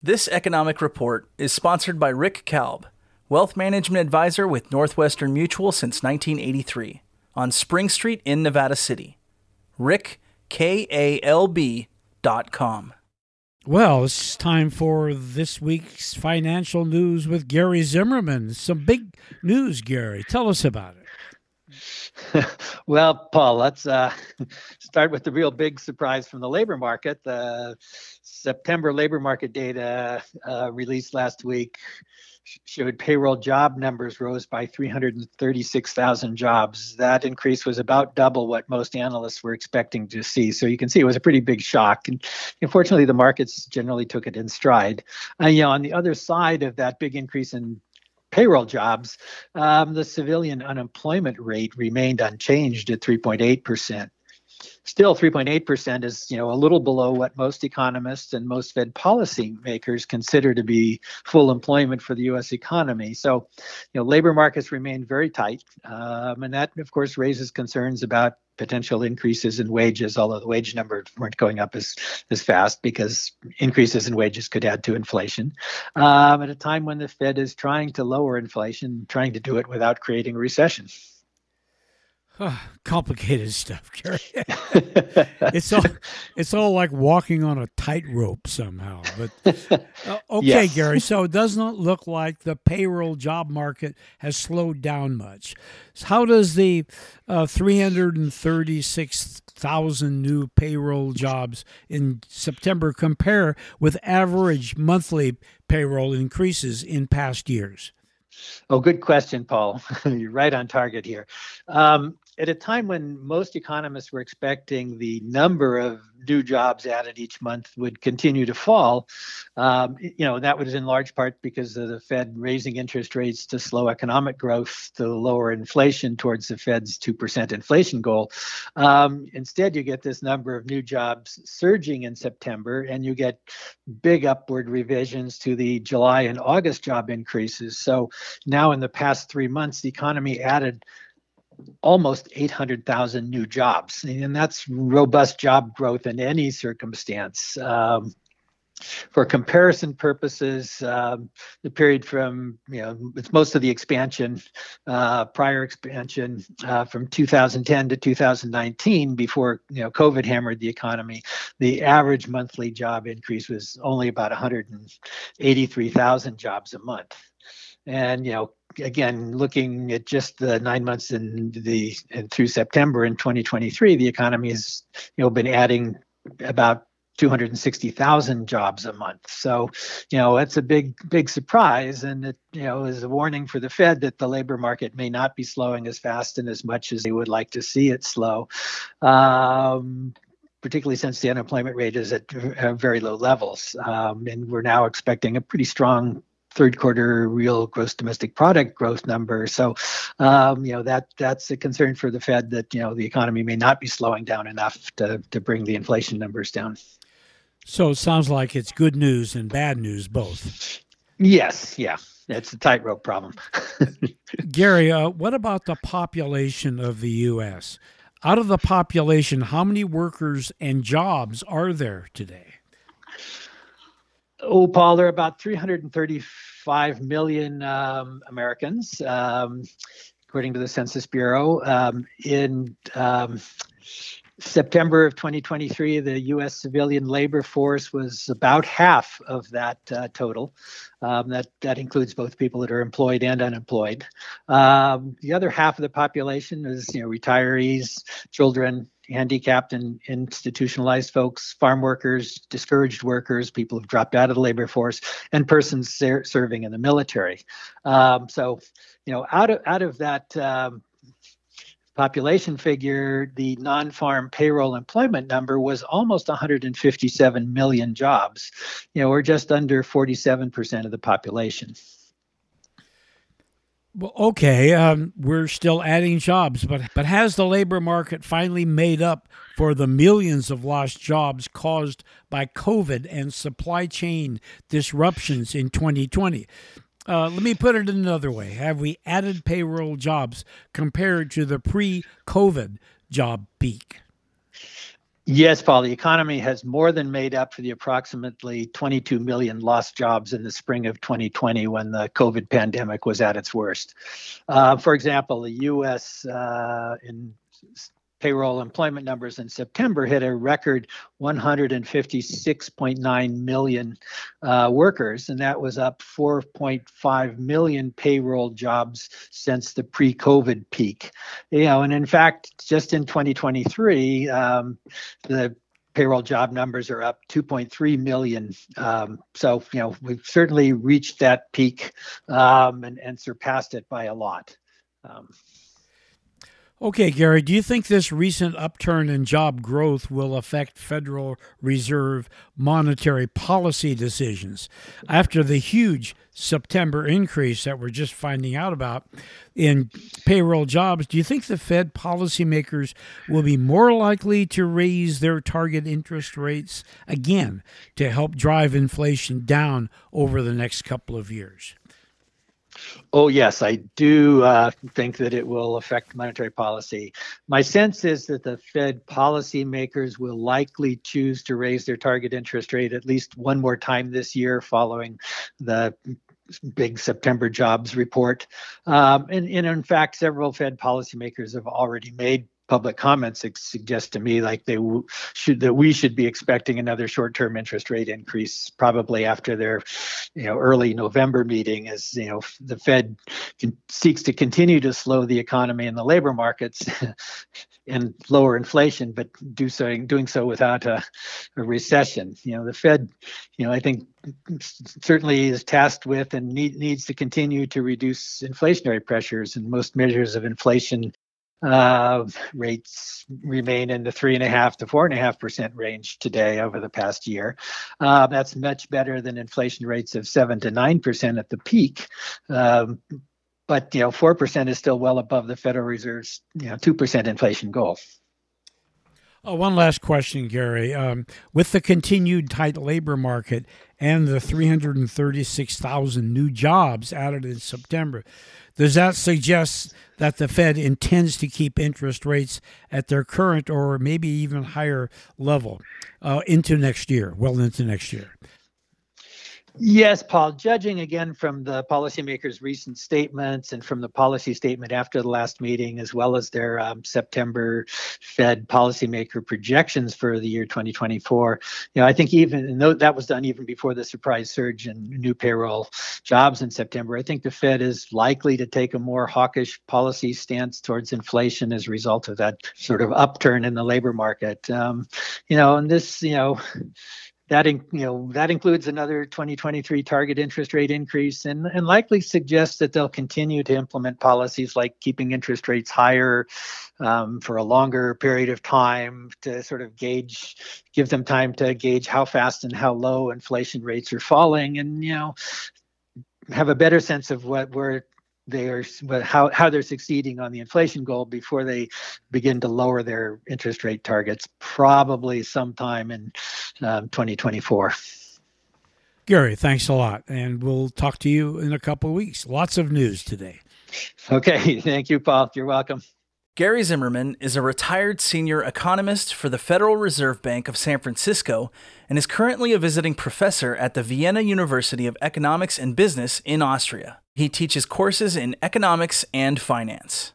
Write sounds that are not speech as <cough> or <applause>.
This economic report is sponsored by Rick Kalb, wealth management advisor with Northwestern Mutual since 1983, on Spring Street in Nevada City. Rick, K A L B dot com. Well, it's time for this week's financial news with Gary Zimmerman. Some big news, Gary. Tell us about it. <laughs> well, Paul, let's uh, <laughs> start with the real big surprise from the labor market. The September labor market data uh, released last week showed payroll job numbers rose by 336,000 jobs. That increase was about double what most analysts were expecting to see. So you can see it was a pretty big shock. And unfortunately, the markets generally took it in stride. Uh, you know, on the other side of that big increase in payroll jobs, um, the civilian unemployment rate remained unchanged at 3.8 percent still 3.8% is you know a little below what most economists and most fed policymakers consider to be full employment for the us economy. So you know labor markets remain very tight um, and that of course raises concerns about potential increases in wages although the wage numbers weren't going up as as fast because increases in wages could add to inflation. Um, at a time when the fed is trying to lower inflation trying to do it without creating recession Oh, complicated stuff, Gary. <laughs> it's all it's all like walking on a tightrope somehow. But uh, <laughs> okay, yes. Gary. So it does not look like the payroll job market has slowed down much. So how does the uh, three hundred and thirty six thousand new payroll jobs in September compare with average monthly payroll increases in past years? Oh, good question, Paul. <laughs> You're right on target here. Um, at a time when most economists were expecting the number of new jobs added each month would continue to fall, um, you know, that was in large part because of the Fed raising interest rates to slow economic growth, to lower inflation towards the Fed's 2% inflation goal. Um, instead, you get this number of new jobs surging in September, and you get big upward revisions to the July and August job increases. So now, in the past three months, the economy added almost 800,000 new jobs. And that's robust job growth in any circumstance. Um, for comparison purposes, um, the period from, you know, it's most of the expansion, uh, prior expansion uh, from 2010 to 2019 before, you know, COVID hammered the economy, the average monthly job increase was only about 183,000 jobs a month. And, you know, again, looking at just the nine months in the and through September in 2023, the economy has you know been adding about 260,000 jobs a month. So, you know, that's a big, big surprise. And it, you know, is a warning for the Fed that the labor market may not be slowing as fast and as much as they would like to see it slow. Um, particularly since the unemployment rate is at very low levels. Um, and we're now expecting a pretty strong third quarter real gross domestic product growth number. So, um, you know, that that's a concern for the Fed that you know the economy may not be slowing down enough to to bring the inflation numbers down. So it sounds like it's good news and bad news both. Yes, yeah, it's a tightrope problem. <laughs> Gary, uh, what about the population of the U.S.? Out of the population, how many workers and jobs are there today? Oh, Paul, there are about 335 million um, Americans, um, according to the Census Bureau. Um, in um, September of 2023, the U.S. civilian labor force was about half of that uh, total. Um, that that includes both people that are employed and unemployed. Um, the other half of the population is, you know, retirees, children, handicapped and institutionalized folks, farm workers, discouraged workers, people who've dropped out of the labor force, and persons ser- serving in the military. Um, so, you know, out of out of that um, population figure, the non-farm payroll employment number was almost 157 million jobs. You know, we're just under 47% of the population. Well, okay, um, we're still adding jobs, but but has the labor market finally made up for the millions of lost jobs caused by COVID and supply chain disruptions in 2020? Uh, let me put it another way: Have we added payroll jobs compared to the pre-COVID job peak? Yes, Paul, the economy has more than made up for the approximately 22 million lost jobs in the spring of 2020 when the COVID pandemic was at its worst. Uh, for example, the U.S. Uh, in payroll employment numbers in September hit a record 156.9 million uh, workers, and that was up 4.5 million payroll jobs since the pre-COVID peak. You know, and in fact, just in 2023, um, the payroll job numbers are up 2.3 million. Um, so, you know, we've certainly reached that peak um, and, and surpassed it by a lot. Um, Okay, Gary, do you think this recent upturn in job growth will affect Federal Reserve monetary policy decisions? After the huge September increase that we're just finding out about in payroll jobs, do you think the Fed policymakers will be more likely to raise their target interest rates again to help drive inflation down over the next couple of years? Oh, yes, I do uh, think that it will affect monetary policy. My sense is that the Fed policymakers will likely choose to raise their target interest rate at least one more time this year following the big September jobs report. Um, and, and in fact, several Fed policymakers have already made public comments suggest to me like they w- should that we should be expecting another short-term interest rate increase probably after their you know early November meeting as you know the Fed can, seeks to continue to slow the economy and the labor markets <laughs> and lower inflation but do so doing so without a, a recession. You know the Fed you know I think certainly is tasked with and need, needs to continue to reduce inflationary pressures and most measures of inflation uh, rates remain in the three and a half to four and a half percent range today over the past year. Uh, that's much better than inflation rates of seven to nine percent at the peak. Um, but you know, four percent is still well above the Federal Reserve's you know two percent inflation goal. Oh, one last question, Gary. Um, with the continued tight labor market and the 336,000 new jobs added in September, does that suggest that the Fed intends to keep interest rates at their current or maybe even higher level uh, into next year, well into next year? Yes, Paul. Judging again from the policymakers' recent statements and from the policy statement after the last meeting, as well as their um, September Fed policymaker projections for the year 2024, you know, I think even though that was done even before the surprise surge in new payroll jobs in September, I think the Fed is likely to take a more hawkish policy stance towards inflation as a result of that sort of upturn in the labor market. Um, you know, and this, you know that in, you know that includes another 2023 target interest rate increase and, and likely suggests that they'll continue to implement policies like keeping interest rates higher um, for a longer period of time to sort of gauge give them time to gauge how fast and how low inflation rates are falling and you know have a better sense of what where they are how, how they're succeeding on the inflation goal before they begin to lower their interest rate targets probably sometime in um, 2024 gary thanks a lot and we'll talk to you in a couple of weeks. Lots of news today. Okay <laughs> thank you paul. You're welcome Gary Zimmerman is a retired senior economist for the Federal Reserve Bank of San Francisco and is currently a visiting professor at the Vienna University of Economics and Business in Austria. He teaches courses in economics and finance.